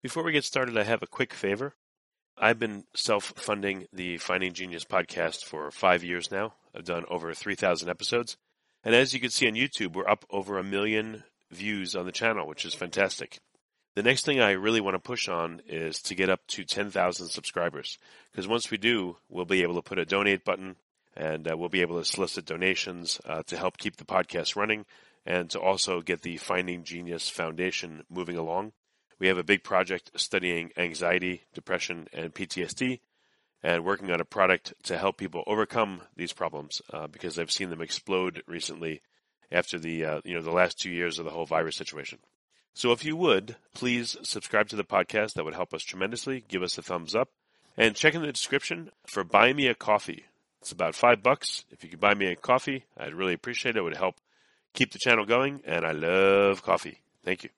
Before we get started, I have a quick favor. I've been self funding the Finding Genius podcast for five years now. I've done over 3,000 episodes. And as you can see on YouTube, we're up over a million views on the channel, which is fantastic. The next thing I really want to push on is to get up to 10,000 subscribers. Because once we do, we'll be able to put a donate button and uh, we'll be able to solicit donations uh, to help keep the podcast running and to also get the Finding Genius Foundation moving along. We have a big project studying anxiety, depression, and PTSD, and working on a product to help people overcome these problems uh, because I've seen them explode recently after the uh, you know the last two years of the whole virus situation. So if you would please subscribe to the podcast, that would help us tremendously. Give us a thumbs up, and check in the description for buy me a coffee. It's about five bucks. If you could buy me a coffee, I'd really appreciate it. It would help keep the channel going, and I love coffee. Thank you.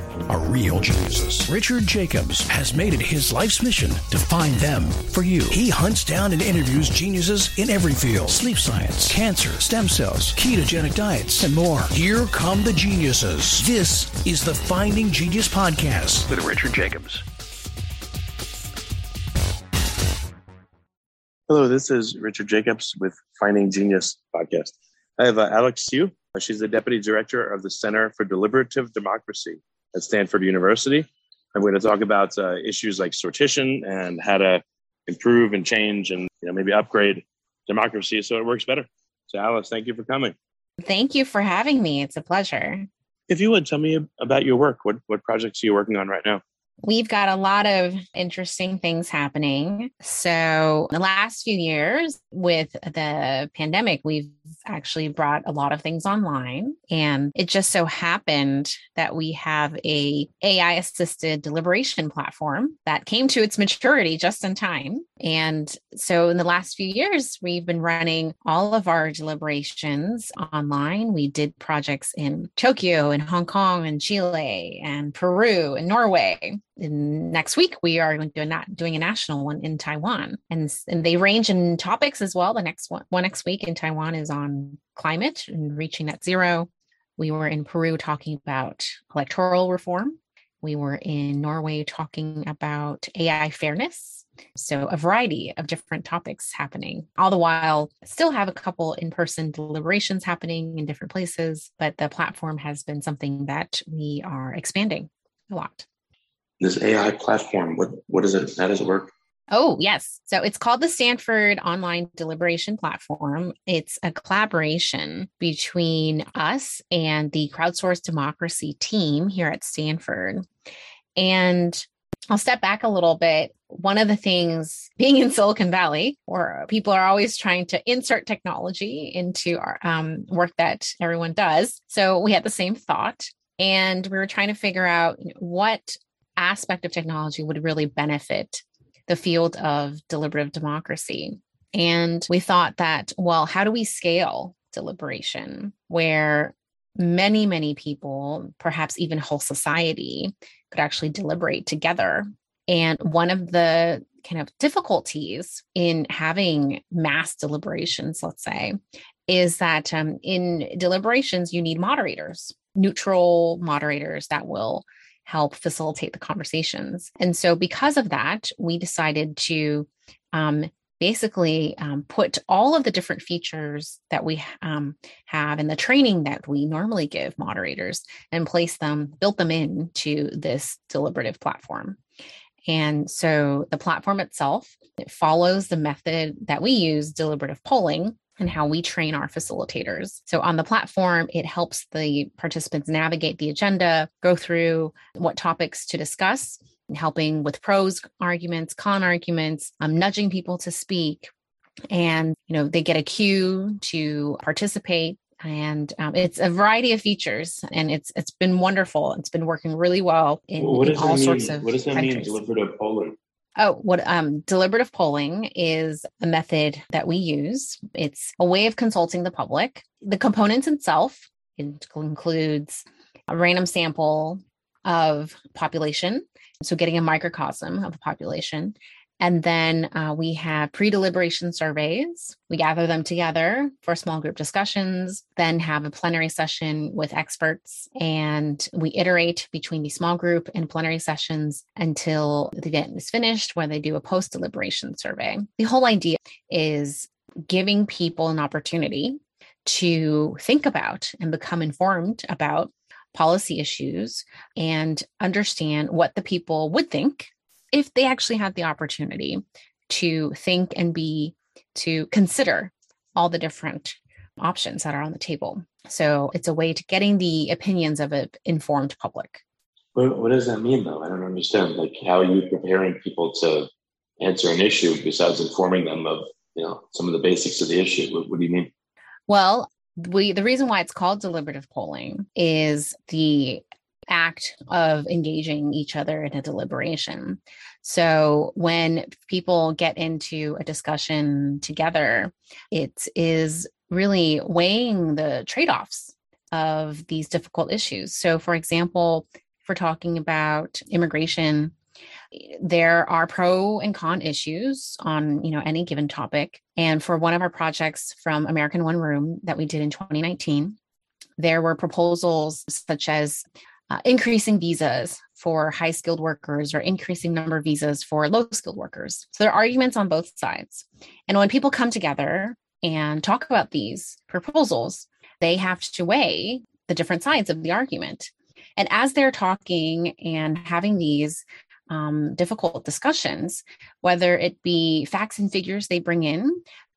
are real geniuses. Richard Jacobs has made it his life's mission to find them for you. He hunts down and interviews geniuses in every field sleep science, cancer, stem cells, ketogenic diets, and more. Here come the geniuses. This is the Finding Genius Podcast with Richard Jacobs. Hello, this is Richard Jacobs with Finding Genius Podcast. I have uh, Alice. She's the Deputy Director of the Center for Deliberative Democracy at Stanford University. I'm going to talk about uh, issues like sortition and how to improve and change and you know maybe upgrade democracy so it works better. So Alice, thank you for coming. Thank you for having me. It's a pleasure. If you would tell me about your work, what what projects are you working on right now? We've got a lot of interesting things happening. So, the last few years with the pandemic, we've actually brought a lot of things online and it just so happened that we have a AI assisted deliberation platform that came to its maturity just in time. And so in the last few years we've been running all of our deliberations online. We did projects in Tokyo and Hong Kong and Chile and Peru and Norway. Next week we are doing a national one in Taiwan and, and they range in topics as well. The next one, one next week in Taiwan is on on climate and reaching net zero. We were in Peru talking about electoral reform. We were in Norway talking about AI fairness. So, a variety of different topics happening, all the while, still have a couple in person deliberations happening in different places. But the platform has been something that we are expanding a lot. This AI platform, what, what is it? How does it work? Oh, yes. So it's called the Stanford Online Deliberation Platform. It's a collaboration between us and the Crowdsourced Democracy team here at Stanford. And I'll step back a little bit. One of the things being in Silicon Valley, where people are always trying to insert technology into our um, work that everyone does. So we had the same thought. And we were trying to figure out what aspect of technology would really benefit the field of deliberative democracy. And we thought that, well, how do we scale deliberation where many, many people, perhaps even whole society, could actually deliberate together? And one of the kind of difficulties in having mass deliberations, let's say, is that um, in deliberations, you need moderators, neutral moderators that will help facilitate the conversations. And so, because of that, we decided to um, basically um, put all of the different features that we um, have in the training that we normally give moderators and place them, built them into this deliberative platform. And so the platform itself, it follows the method that we use, deliberative polling, and how we train our facilitators. So on the platform, it helps the participants navigate the agenda, go through what topics to discuss, helping with pros arguments, con arguments, um, nudging people to speak. And, you know, they get a cue to participate and um, it's a variety of features and it's it's been wonderful it's been working really well in, in all sorts of what does that countries. mean deliberative polling Oh, what um, deliberative polling is a method that we use. It's a way of consulting the public. The components itself it includes a random sample of population. So getting a microcosm of a population. And then uh, we have pre deliberation surveys. We gather them together for small group discussions, then have a plenary session with experts. And we iterate between the small group and plenary sessions until the event is finished, where they do a post deliberation survey. The whole idea is giving people an opportunity to think about and become informed about policy issues and understand what the people would think if they actually had the opportunity to think and be to consider all the different options that are on the table. So it's a way to getting the opinions of an informed public. What, what does that mean, though? I don't understand. Like, how are you preparing people to answer an issue besides informing them of, you know, some of the basics of the issue? What, what do you mean? Well, we the reason why it's called deliberative polling is the act of engaging each other in a deliberation. So when people get into a discussion together, it is really weighing the trade offs of these difficult issues. So, for example, if we're talking about immigration, there are pro and con issues on you know any given topic and for one of our projects from America in One Room that we did in 2019 there were proposals such as uh, increasing visas for high skilled workers or increasing number of visas for low skilled workers. So there are arguments on both sides. And when people come together and talk about these proposals, they have to weigh the different sides of the argument. And as they're talking and having these um, difficult discussions, whether it be facts and figures they bring in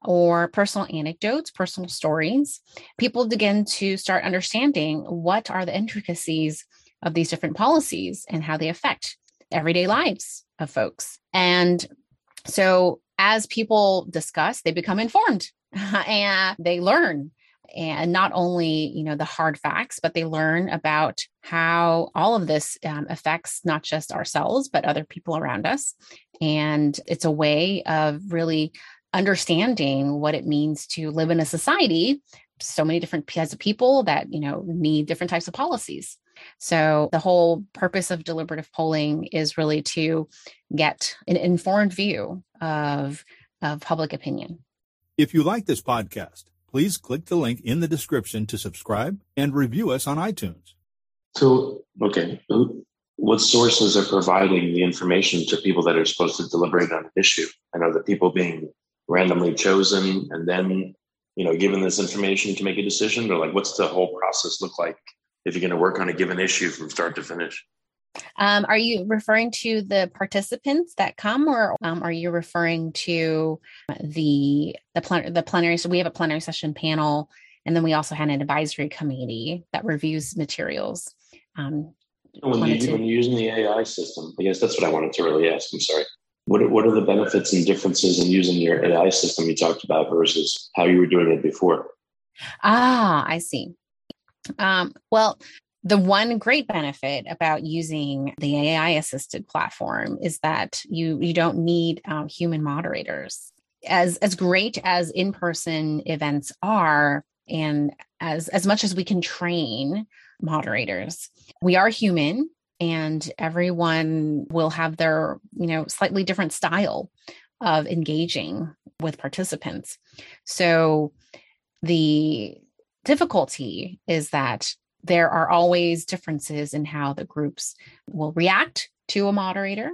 or personal anecdotes, personal stories, people begin to start understanding what are the intricacies of these different policies and how they affect everyday lives of folks. And so as people discuss, they become informed and they learn. And not only you know the hard facts but they learn about how all of this um, affects not just ourselves but other people around us. And it's a way of really understanding what it means to live in a society so many different kinds of people that you know need different types of policies so the whole purpose of deliberative polling is really to get an informed view of, of public opinion. If you like this podcast, please click the link in the description to subscribe and review us on iTunes. So, okay, what sources are providing the information to people that are supposed to deliberate on an issue? And are the people being randomly chosen and then, you know, given this information to make a decision, or like what's the whole process look like if you're going to work on a given issue from start to finish. Um, are you referring to the participants that come, or um, are you referring to the the, plen- the plenary? So we have a plenary session panel, and then we also had an advisory committee that reviews materials. Um, when, you, to... when you're using the AI system, I guess that's what I wanted to really ask. I'm sorry. What are, what are the benefits and differences in using your AI system you talked about versus how you were doing it before? Ah, I see. Um, well, the one great benefit about using the AI assisted platform is that you you don't need um, human moderators. As as great as in person events are, and as as much as we can train moderators, we are human, and everyone will have their you know slightly different style of engaging with participants. So the difficulty is that there are always differences in how the groups will react to a moderator.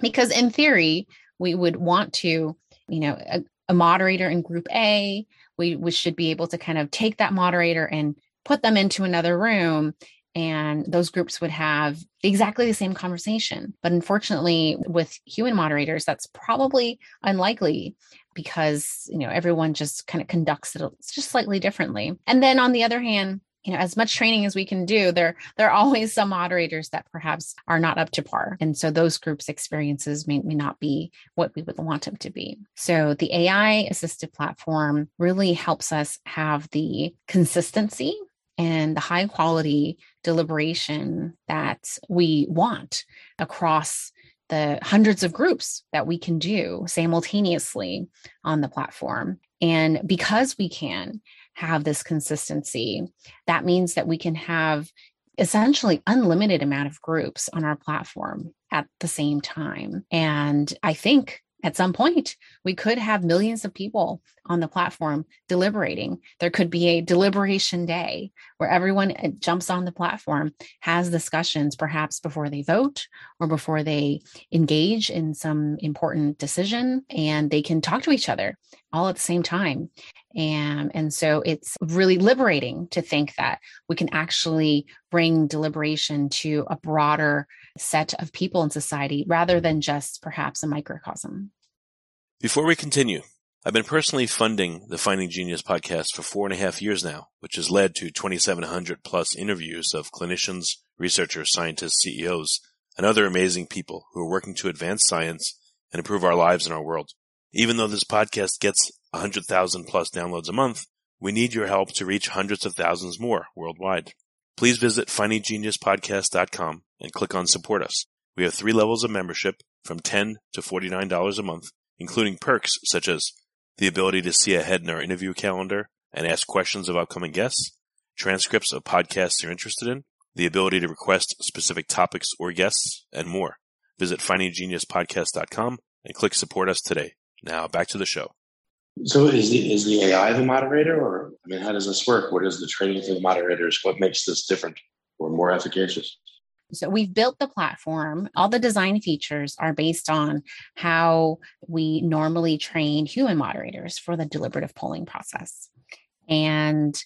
Because in theory we would want to you know a, a moderator in group a we, we should be able to kind of take that moderator and put them into another room and those groups would have exactly the same conversation. But unfortunately, with human moderators, that's probably unlikely because you know everyone just kind of conducts it just slightly differently. And then on the other hand, you know as much training as we can do there there are always some moderators that perhaps are not up to par and so those groups experiences may, may not be what we would want them to be so the ai assisted platform really helps us have the consistency and the high quality deliberation that we want across the hundreds of groups that we can do simultaneously on the platform. And because we can have this consistency, that means that we can have essentially unlimited amount of groups on our platform at the same time. And I think at some point we could have millions of people on the platform deliberating. There could be a deliberation day where everyone uh, jumps on the platform has discussions perhaps before they vote or before they engage in some important decision and they can talk to each other all at the same time. And and so it's really liberating to think that we can actually bring deliberation to a broader set of people in society rather than just perhaps a microcosm. Before we continue i've been personally funding the finding genius podcast for four and a half years now which has led to 2700 plus interviews of clinicians researchers scientists ceos and other amazing people who are working to advance science and improve our lives and our world even though this podcast gets 100,000 plus downloads a month, we need your help to reach hundreds of thousands more worldwide. Please visit findinggeniuspodcast.com and click on support us. We have three levels of membership from 10 to $49 a month, including perks such as the ability to see ahead in our interview calendar and ask questions of upcoming guests, transcripts of podcasts you're interested in, the ability to request specific topics or guests, and more. Visit findinggeniuspodcast.com and click support us today. Now back to the show. So is the is the AI the moderator, or I mean, how does this work? What is the training for the moderators? What makes this different or more efficacious? So we've built the platform. All the design features are based on how we normally train human moderators for the deliberative polling process. And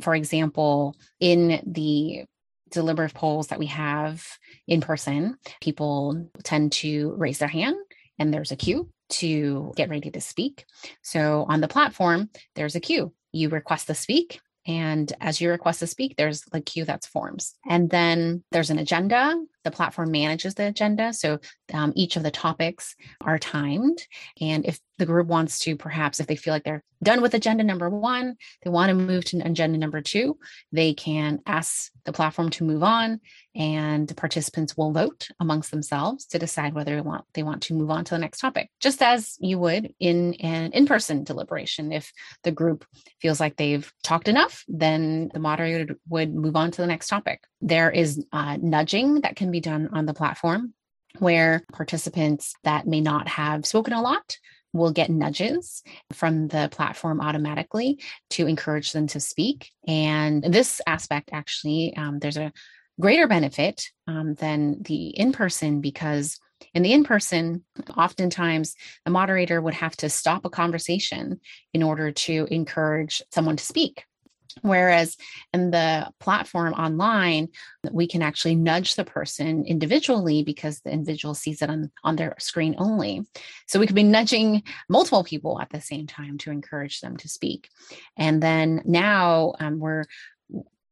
for example, in the deliberative polls that we have in person, people tend to raise their hand and there's a queue to get ready to speak. So on the platform, there's a queue. You request to speak, and as you request to speak, there's the queue that's forms. And then there's an agenda. The platform manages the agenda. So um, each of the topics are timed. And if the group wants to, perhaps if they feel like they're done with agenda number one, they want to move to agenda number two, they can ask the platform to move on and the participants will vote amongst themselves to decide whether they want they want to move on to the next topic just as you would in an in-person deliberation if the group feels like they've talked enough then the moderator would move on to the next topic there is uh, nudging that can be done on the platform where participants that may not have spoken a lot will get nudges from the platform automatically to encourage them to speak. And this aspect, actually, um, there's a greater benefit um, than the in person because in the in person, oftentimes the moderator would have to stop a conversation in order to encourage someone to speak. Whereas in the platform online, we can actually nudge the person individually because the individual sees it on, on their screen only. So we could be nudging multiple people at the same time to encourage them to speak. And then now um, we're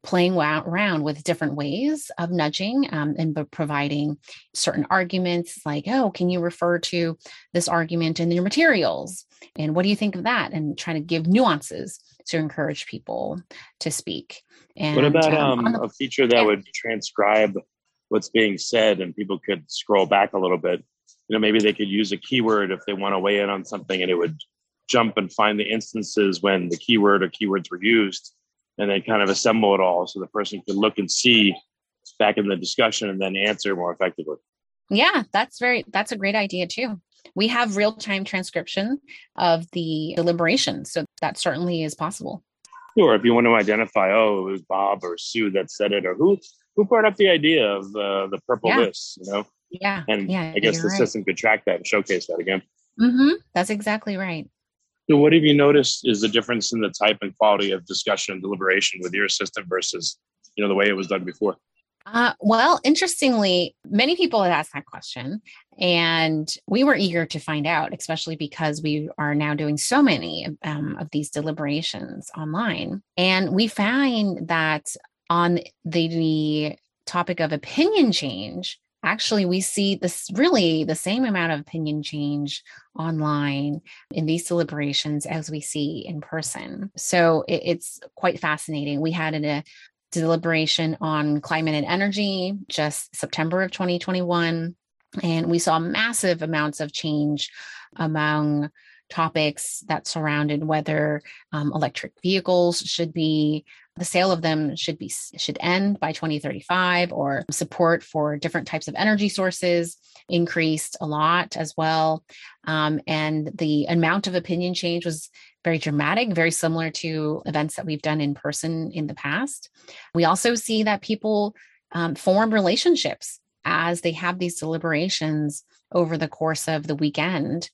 playing around with different ways of nudging um, and providing certain arguments like oh can you refer to this argument in your materials and what do you think of that and trying to give nuances to encourage people to speak and what about um, um the, a feature that yeah. would transcribe what's being said and people could scroll back a little bit you know maybe they could use a keyword if they want to weigh in on something and it would jump and find the instances when the keyword or keywords were used and then kind of assemble it all so the person could look and see back in the discussion and then answer more effectively. Yeah, that's very that's a great idea too. We have real-time transcription of the deliberation, so that certainly is possible. Or if you want to identify, oh, it was Bob or Sue that said it, or who who brought up the idea of uh, the purple yeah. this, you know? Yeah. And yeah, I guess the right. system could track that and showcase that again. Mm-hmm. That's exactly right. So, what have you noticed is the difference in the type and quality of discussion and deliberation with your system versus, you know, the way it was done before? Uh, well, interestingly, many people had asked that question, and we were eager to find out, especially because we are now doing so many um, of these deliberations online. And we find that on the, the topic of opinion change, actually we see this really the same amount of opinion change online in these deliberations as we see in person so it, it's quite fascinating we had a deliberation on climate and energy just september of 2021 and we saw massive amounts of change among topics that surrounded whether um, electric vehicles should be the sale of them should be should end by 2035 or support for different types of energy sources increased a lot as well. Um, and the amount of opinion change was very dramatic very similar to events that we've done in person in the past. We also see that people um, form relationships as they have these deliberations over the course of the weekend.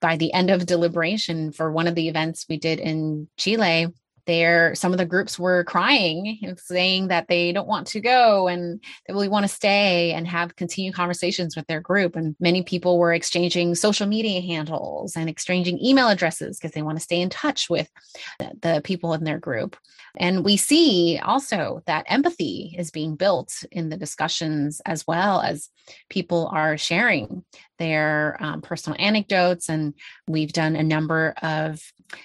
By the end of deliberation for one of the events we did in Chile, there some of the groups were crying and saying that they don't want to go and they really want to stay and have continued conversations with their group. And many people were exchanging social media handles and exchanging email addresses because they want to stay in touch with the, the people in their group. And we see also that empathy is being built in the discussions as well as people are sharing their um, personal anecdotes. And we've done a number of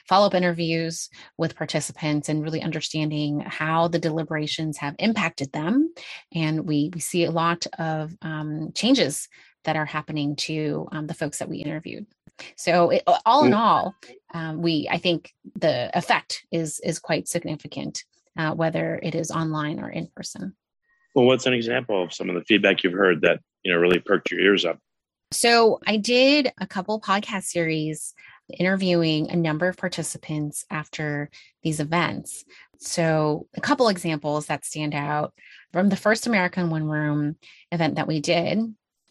follow up interviews with participants and really understanding how the deliberations have impacted them. And we, we see a lot of um, changes that are happening to um, the folks that we interviewed. So it, all in all, um, we I think the effect is is quite significant, uh, whether it is online or in person. Well, what's an example of some of the feedback you've heard that you know really perked your ears up? So I did a couple podcast series interviewing a number of participants after these events. So a couple examples that stand out from the first America in One Room event that we did.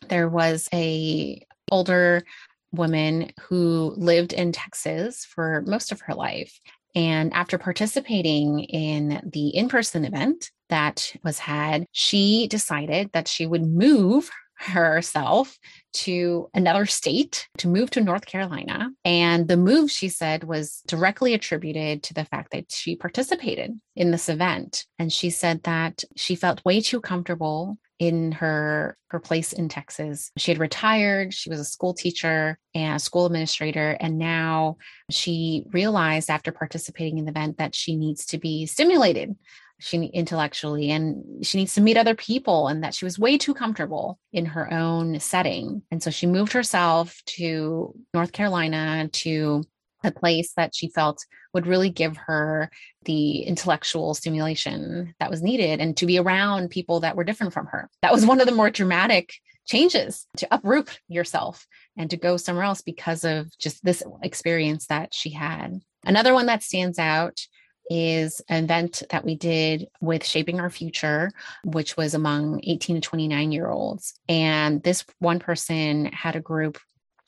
There was a older woman who lived in Texas for most of her life. And after participating in the in person event that was had, she decided that she would move herself to another state to move to North Carolina. And the move, she said, was directly attributed to the fact that she participated in this event. And she said that she felt way too comfortable in her her place in Texas. She had retired, she was a school teacher and school administrator and now she realized after participating in the event that she needs to be stimulated she intellectually and she needs to meet other people and that she was way too comfortable in her own setting and so she moved herself to North Carolina to a place that she felt would really give her the intellectual stimulation that was needed and to be around people that were different from her. That was one of the more dramatic changes to uproot yourself and to go somewhere else because of just this experience that she had. Another one that stands out is an event that we did with Shaping Our Future, which was among 18 to 29 year olds. And this one person had a group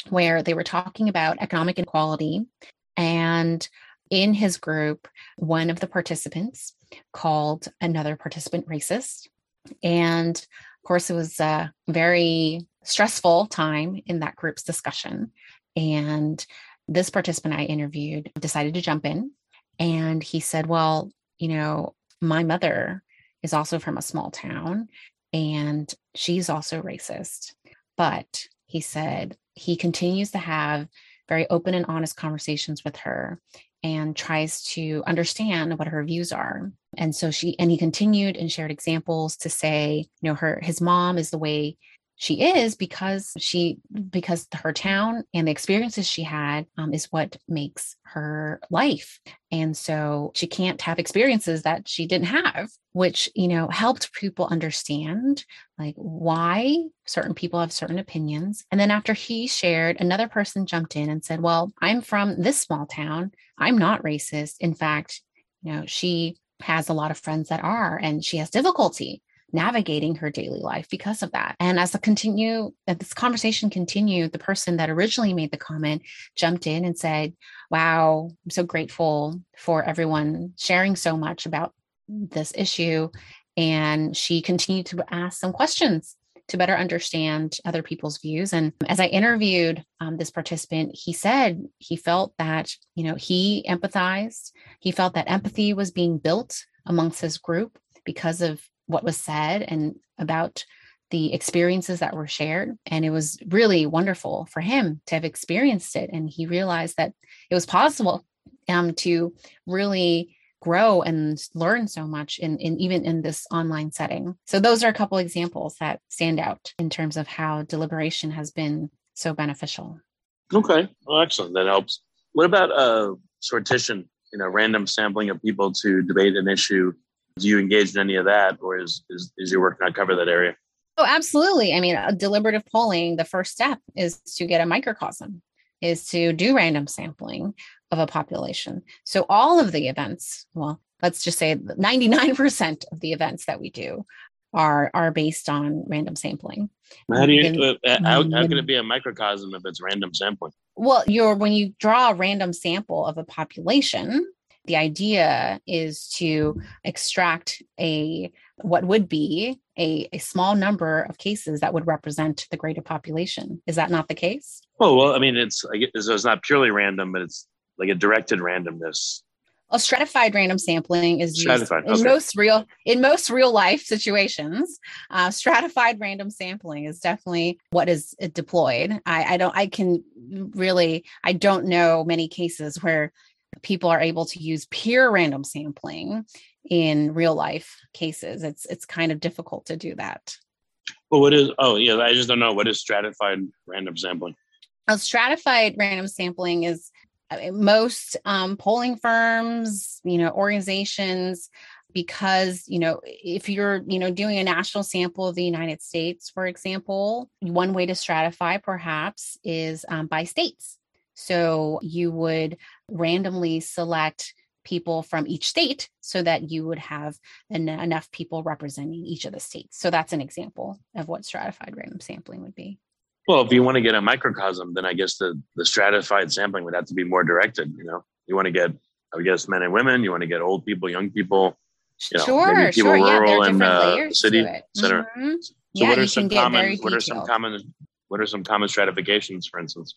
where they were talking about economic inequality. And in his group, one of the participants called another participant racist. And of course, it was a very stressful time in that group's discussion. And this participant I interviewed decided to jump in. And he said, Well, you know, my mother is also from a small town and she's also racist. But he said he continues to have very open and honest conversations with her and tries to understand what her views are. And so she and he continued and shared examples to say, you know, her his mom is the way she is because she because her town and the experiences she had um, is what makes her life. And so she can't have experiences that she didn't have which you know helped people understand like why certain people have certain opinions. And then after he shared another person jumped in and said well i'm from this small town. I'm not racist. In fact you know she has a lot of friends that are and she has difficulty navigating her daily life because of that. And as the continue, this conversation continued, the person that originally made the comment jumped in and said, Wow, I'm so grateful for everyone sharing so much about this issue. And she continued to ask some questions to better understand other people's views. And as I interviewed um, this participant, he said he felt that, you know, he empathized. He felt that empathy was being built amongst his group because of what was said and about the experiences that were shared. And it was really wonderful for him to have experienced it. And he realized that it was possible um, to really grow and learn so much in, in even in this online setting. So those are a couple examples that stand out in terms of how deliberation has been so beneficial. Okay. Well, excellent. That helps. What about uh sortition you know, random sampling of people to debate an issue. Do you engage in any of that, or is is, is your work not cover that area? Oh, absolutely. I mean, a deliberative polling, the first step is to get a microcosm, is to do random sampling of a population. So all of the events, well, let's just say 99% of the events that we do are are based on random sampling. How do you and, how, how can it be a microcosm if it's random sampling? Well, you're when you draw a random sample of a population, the idea is to extract a what would be a, a small number of cases that would represent the greater population. Is that not the case? Oh well, I mean, it's it's not purely random, but it's like a directed randomness well, stratified random sampling is used in most real in most real life situations. Uh, stratified random sampling is definitely what is deployed. I, I don't. I can really. I don't know many cases where people are able to use pure random sampling in real life cases. It's it's kind of difficult to do that. Well, what is? Oh, yeah. I just don't know what is stratified random sampling. Well, stratified random sampling is most um, polling firms, you know, organizations, because you know if you're you know doing a national sample of the united states for example one way to stratify perhaps is um, by states so you would randomly select people from each state so that you would have en- enough people representing each of the states so that's an example of what stratified random sampling would be well, if you want to get a microcosm, then I guess the, the stratified sampling would have to be more directed. You know, you want to get, I guess, men and women. You want to get old people, young people. You know, sure, sure. rural yeah, and uh, city, etc. Mm-hmm. So, yeah, what are some common? What are some common? What are some common stratifications, for instance?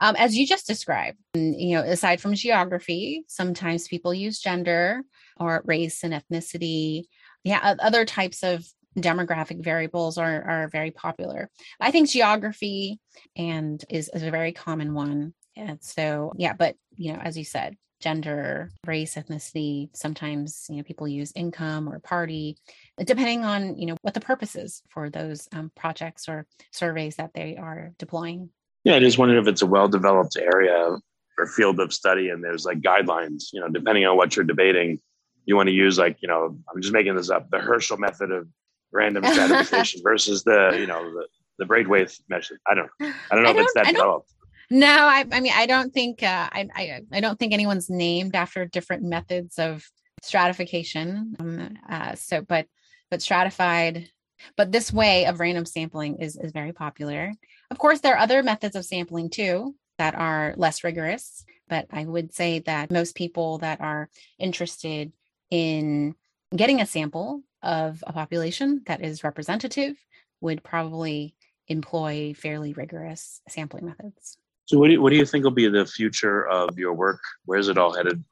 Um, as you just described, you know, aside from geography, sometimes people use gender or race and ethnicity. Yeah, other types of demographic variables are, are very popular. I think geography and is, is a very common one. And so, yeah, but you know, as you said, gender, race, ethnicity, sometimes, you know, people use income or party, depending on, you know, what the purpose is for those um, projects or surveys that they are deploying. Yeah, I just wondered if it's a well-developed area or field of study and there's like guidelines, you know, depending on what you're debating, you want to use like, you know, I'm just making this up, the Herschel method of random stratification versus the you know the, the Braithwaite method. I don't I don't know I if don't, it's that developed. No, I, I mean I don't think uh, I, I I don't think anyone's named after different methods of stratification. Um, uh, so, but but stratified, but this way of random sampling is is very popular. Of course, there are other methods of sampling too that are less rigorous, but I would say that most people that are interested in getting a sample of a population that is representative would probably employ fairly rigorous sampling methods. So, what do you, what do you think will be the future of your work? Where is it all headed?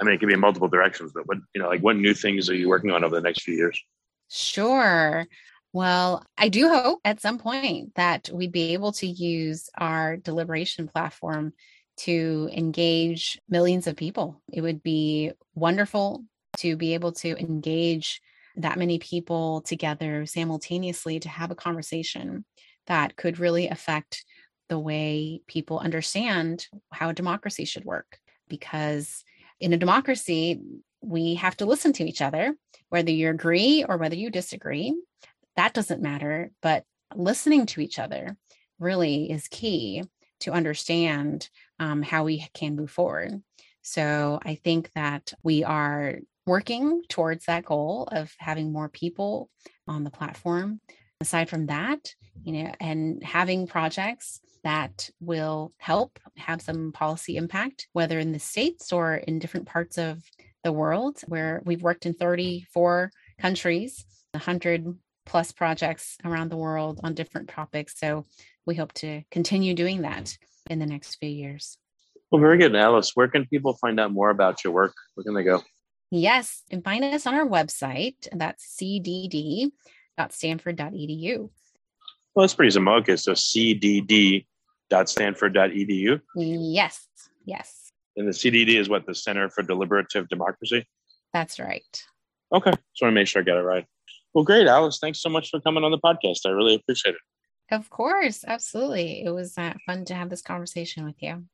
I mean, it could be in multiple directions, but what you know, like what new things are you working on over the next few years? Sure. Well, I do hope at some point that we'd be able to use our deliberation platform to engage millions of people. It would be wonderful to be able to engage that many people together simultaneously to have a conversation that could really affect the way people understand how a democracy should work. Because in a democracy, we have to listen to each other, whether you agree or whether you disagree. That doesn't matter. But listening to each other really is key to understand um, how we can move forward. So I think that we are working towards that goal of having more people on the platform. Aside from that, you know, and having projects that will help have some policy impact, whether in the States or in different parts of the world, where we've worked in 34 countries, 100 plus projects around the world on different topics. So we hope to continue doing that in the next few years. Well, very good, Alice. Where can people find out more about your work? Where can they go? Yes, and find us on our website. That's cdd.stanford.edu. Well, that's pretty simple. So cdd.stanford.edu. Yes, yes. And the CDD is what the Center for Deliberative Democracy. That's right. Okay, just want to make sure I get it right. Well, great, Alice. Thanks so much for coming on the podcast. I really appreciate it. Of course, absolutely. It was uh, fun to have this conversation with you.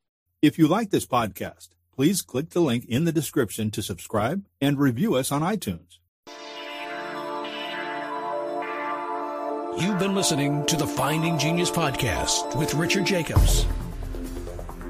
If you like this podcast please click the link in the description to subscribe and review us on iTunes. You've been listening to the Finding Genius podcast with Richard Jacobs.